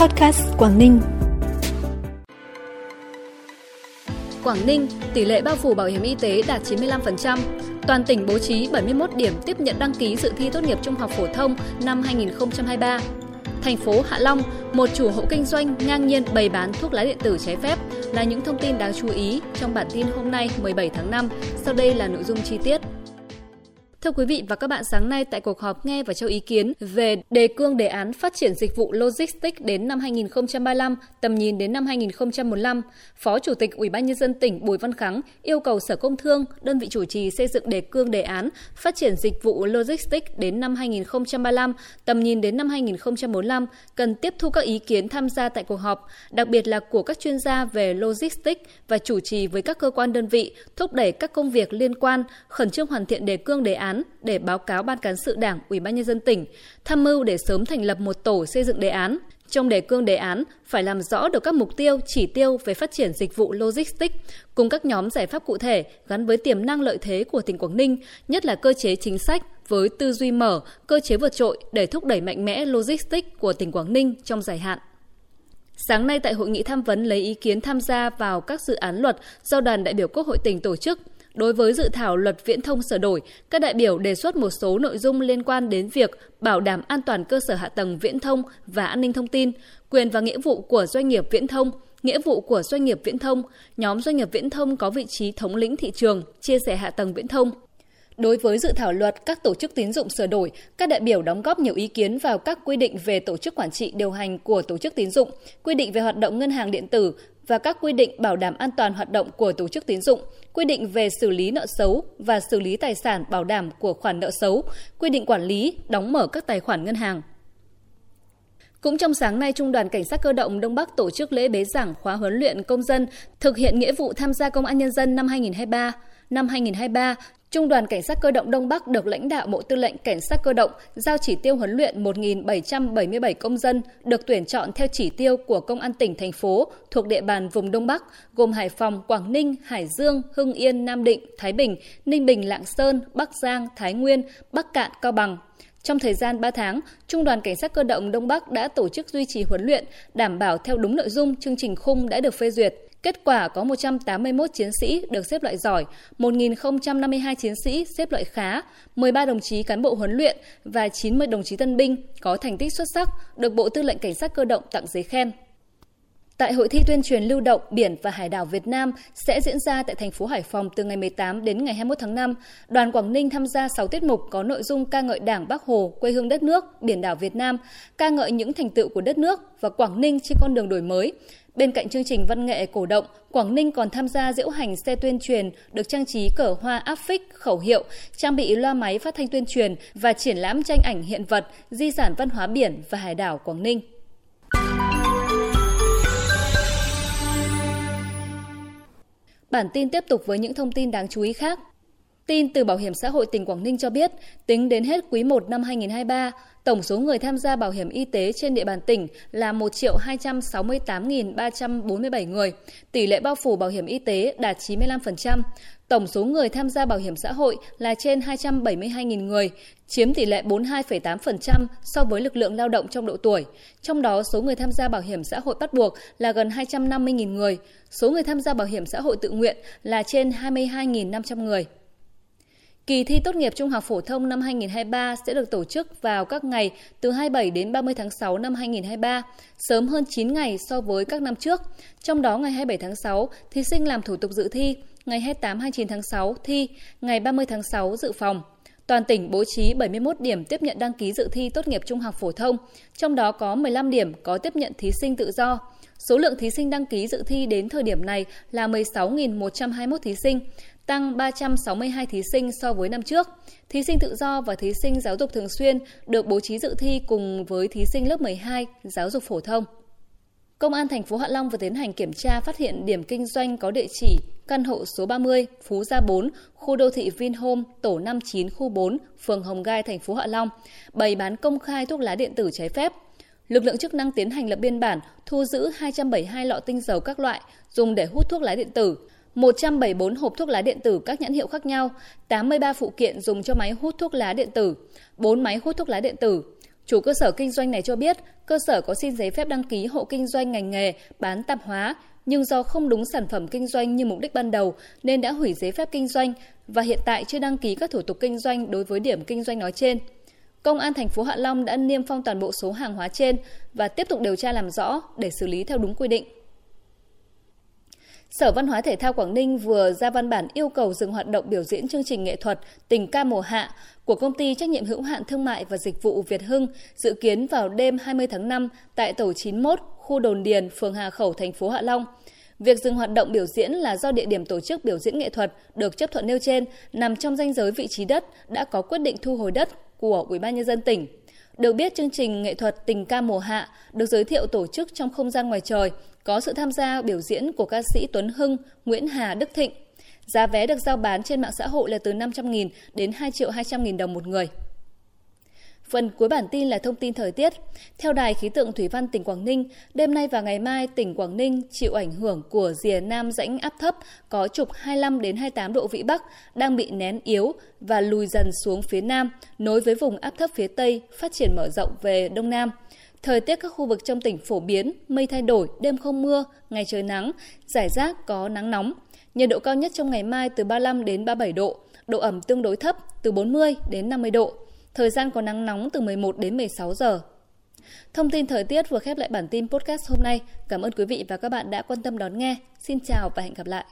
Podcast Quảng Ninh. Quảng Ninh, tỷ lệ bao phủ bảo hiểm y tế đạt 95%. Toàn tỉnh bố trí 71 điểm tiếp nhận đăng ký dự thi tốt nghiệp trung học phổ thông năm 2023. Thành phố Hạ Long, một chủ hộ kinh doanh ngang nhiên bày bán thuốc lá điện tử trái phép là những thông tin đáng chú ý trong bản tin hôm nay 17 tháng 5. Sau đây là nội dung chi tiết. Thưa quý vị và các bạn, sáng nay tại cuộc họp nghe và cho ý kiến về đề cương đề án phát triển dịch vụ logistics đến năm 2035, tầm nhìn đến năm 2045 Phó Chủ tịch Ủy ban nhân dân tỉnh Bùi Văn Kháng yêu cầu Sở Công Thương, đơn vị chủ trì xây dựng đề cương đề án phát triển dịch vụ logistics đến năm 2035, tầm nhìn đến năm 2045 cần tiếp thu các ý kiến tham gia tại cuộc họp, đặc biệt là của các chuyên gia về logistics và chủ trì với các cơ quan đơn vị, thúc đẩy các công việc liên quan, khẩn trương hoàn thiện đề cương đề án án để báo cáo Ban cán sự Đảng, Ủy ban nhân dân tỉnh, tham mưu để sớm thành lập một tổ xây dựng đề án. Trong đề cương đề án phải làm rõ được các mục tiêu, chỉ tiêu về phát triển dịch vụ logistics cùng các nhóm giải pháp cụ thể gắn với tiềm năng lợi thế của tỉnh Quảng Ninh, nhất là cơ chế chính sách với tư duy mở, cơ chế vượt trội để thúc đẩy mạnh mẽ logistics của tỉnh Quảng Ninh trong dài hạn. Sáng nay tại hội nghị tham vấn lấy ý kiến tham gia vào các dự án luật do đoàn đại biểu Quốc hội tỉnh tổ chức, Đối với dự thảo luật viễn thông sửa đổi, các đại biểu đề xuất một số nội dung liên quan đến việc bảo đảm an toàn cơ sở hạ tầng viễn thông và an ninh thông tin, quyền và nghĩa vụ của doanh nghiệp viễn thông, nghĩa vụ của doanh nghiệp viễn thông, nhóm doanh nghiệp viễn thông có vị trí thống lĩnh thị trường, chia sẻ hạ tầng viễn thông. Đối với dự thảo luật các tổ chức tín dụng sửa đổi, các đại biểu đóng góp nhiều ý kiến vào các quy định về tổ chức quản trị điều hành của tổ chức tín dụng, quy định về hoạt động ngân hàng điện tử và các quy định bảo đảm an toàn hoạt động của tổ chức tín dụng, quy định về xử lý nợ xấu và xử lý tài sản bảo đảm của khoản nợ xấu, quy định quản lý, đóng mở các tài khoản ngân hàng. Cũng trong sáng nay, Trung đoàn Cảnh sát cơ động Đông Bắc tổ chức lễ bế giảng khóa huấn luyện công dân thực hiện nghĩa vụ tham gia công an nhân dân năm 2023. Năm 2023, Trung đoàn Cảnh sát cơ động Đông Bắc được lãnh đạo Bộ Tư lệnh Cảnh sát cơ động giao chỉ tiêu huấn luyện 1.777 công dân được tuyển chọn theo chỉ tiêu của Công an tỉnh, thành phố thuộc địa bàn vùng Đông Bắc, gồm Hải Phòng, Quảng Ninh, Hải Dương, Hưng Yên, Nam Định, Thái Bình, Ninh Bình, Lạng Sơn, Bắc Giang, Thái Nguyên, Bắc Cạn, Cao Bằng. Trong thời gian 3 tháng, Trung đoàn Cảnh sát cơ động Đông Bắc đã tổ chức duy trì huấn luyện, đảm bảo theo đúng nội dung chương trình khung đã được phê duyệt. Kết quả có 181 chiến sĩ được xếp loại giỏi, 1.052 chiến sĩ xếp loại khá, 13 đồng chí cán bộ huấn luyện và 90 đồng chí tân binh có thành tích xuất sắc được Bộ Tư lệnh Cảnh sát cơ động tặng giấy khen. Tại hội thi tuyên truyền lưu động biển và hải đảo Việt Nam sẽ diễn ra tại thành phố Hải Phòng từ ngày 18 đến ngày 21 tháng 5, đoàn Quảng Ninh tham gia 6 tiết mục có nội dung ca ngợi Đảng Bắc Hồ, quê hương đất nước, biển đảo Việt Nam, ca ngợi những thành tựu của đất nước và Quảng Ninh trên con đường đổi mới. Bên cạnh chương trình văn nghệ cổ động, Quảng Ninh còn tham gia diễu hành xe tuyên truyền được trang trí cờ hoa áp phích, khẩu hiệu, trang bị loa máy phát thanh tuyên truyền và triển lãm tranh ảnh hiện vật, di sản văn hóa biển và hải đảo Quảng Ninh. Bản tin tiếp tục với những thông tin đáng chú ý khác. Tin từ Bảo hiểm xã hội tỉnh Quảng Ninh cho biết, tính đến hết quý 1 năm 2023, tổng số người tham gia bảo hiểm y tế trên địa bàn tỉnh là 1 268.347 người, tỷ lệ bao phủ bảo hiểm y tế đạt 95%. Tổng số người tham gia bảo hiểm xã hội là trên 272.000 người, chiếm tỷ lệ 42,8% so với lực lượng lao động trong độ tuổi. Trong đó, số người tham gia bảo hiểm xã hội bắt buộc là gần 250.000 người, số người tham gia bảo hiểm xã hội tự nguyện là trên 22.500 người. Kỳ thi tốt nghiệp trung học phổ thông năm 2023 sẽ được tổ chức vào các ngày từ 27 đến 30 tháng 6 năm 2023, sớm hơn 9 ngày so với các năm trước. Trong đó ngày 27 tháng 6, thí sinh làm thủ tục dự thi, ngày 28-29 tháng 6 thi, ngày 30 tháng 6 dự phòng. Toàn tỉnh bố trí 71 điểm tiếp nhận đăng ký dự thi tốt nghiệp trung học phổ thông, trong đó có 15 điểm có tiếp nhận thí sinh tự do. Số lượng thí sinh đăng ký dự thi đến thời điểm này là 16.121 thí sinh, tăng 362 thí sinh so với năm trước. Thí sinh tự do và thí sinh giáo dục thường xuyên được bố trí dự thi cùng với thí sinh lớp 12 giáo dục phổ thông. Công an thành phố Hạ Long vừa tiến hành kiểm tra phát hiện điểm kinh doanh có địa chỉ căn hộ số 30, Phú Gia 4, khu đô thị Vinhome, tổ 59, khu 4, phường Hồng Gai, thành phố Hạ Long, bày bán công khai thuốc lá điện tử trái phép. Lực lượng chức năng tiến hành lập biên bản, thu giữ 272 lọ tinh dầu các loại dùng để hút thuốc lá điện tử, 174 hộp thuốc lá điện tử các nhãn hiệu khác nhau, 83 phụ kiện dùng cho máy hút thuốc lá điện tử, 4 máy hút thuốc lá điện tử. Chủ cơ sở kinh doanh này cho biết, cơ sở có xin giấy phép đăng ký hộ kinh doanh ngành nghề bán tạp hóa, nhưng do không đúng sản phẩm kinh doanh như mục đích ban đầu nên đã hủy giấy phép kinh doanh và hiện tại chưa đăng ký các thủ tục kinh doanh đối với điểm kinh doanh nói trên. Công an thành phố Hạ Long đã niêm phong toàn bộ số hàng hóa trên và tiếp tục điều tra làm rõ để xử lý theo đúng quy định. Sở Văn hóa Thể thao Quảng Ninh vừa ra văn bản yêu cầu dừng hoạt động biểu diễn chương trình nghệ thuật Tình ca mùa hạ của công ty trách nhiệm hữu hạn thương mại và dịch vụ Việt Hưng dự kiến vào đêm 20 tháng 5 tại tổ 91, khu Đồn Điền, phường Hà Khẩu, thành phố Hạ Long. Việc dừng hoạt động biểu diễn là do địa điểm tổ chức biểu diễn nghệ thuật được chấp thuận nêu trên nằm trong danh giới vị trí đất đã có quyết định thu hồi đất của Ủy ban nhân dân tỉnh. Được biết chương trình nghệ thuật Tình ca mùa hạ được giới thiệu tổ chức trong không gian ngoài trời, có sự tham gia biểu diễn của ca sĩ Tuấn Hưng, Nguyễn Hà Đức Thịnh. Giá vé được giao bán trên mạng xã hội là từ 500.000 đến 2 triệu 200.000 đồng một người. Phần cuối bản tin là thông tin thời tiết. Theo Đài khí tượng Thủy văn tỉnh Quảng Ninh, đêm nay và ngày mai tỉnh Quảng Ninh chịu ảnh hưởng của rìa nam rãnh áp thấp có trục 25 đến 28 độ vĩ Bắc đang bị nén yếu và lùi dần xuống phía nam, nối với vùng áp thấp phía Tây phát triển mở rộng về đông nam. Thời tiết các khu vực trong tỉnh phổ biến, mây thay đổi, đêm không mưa, ngày trời nắng, giải rác có nắng nóng. Nhiệt độ cao nhất trong ngày mai từ 35 đến 37 độ, độ ẩm tương đối thấp từ 40 đến 50 độ. Thời gian có nắng nóng từ 11 đến 16 giờ. Thông tin thời tiết vừa khép lại bản tin podcast hôm nay. Cảm ơn quý vị và các bạn đã quan tâm đón nghe. Xin chào và hẹn gặp lại.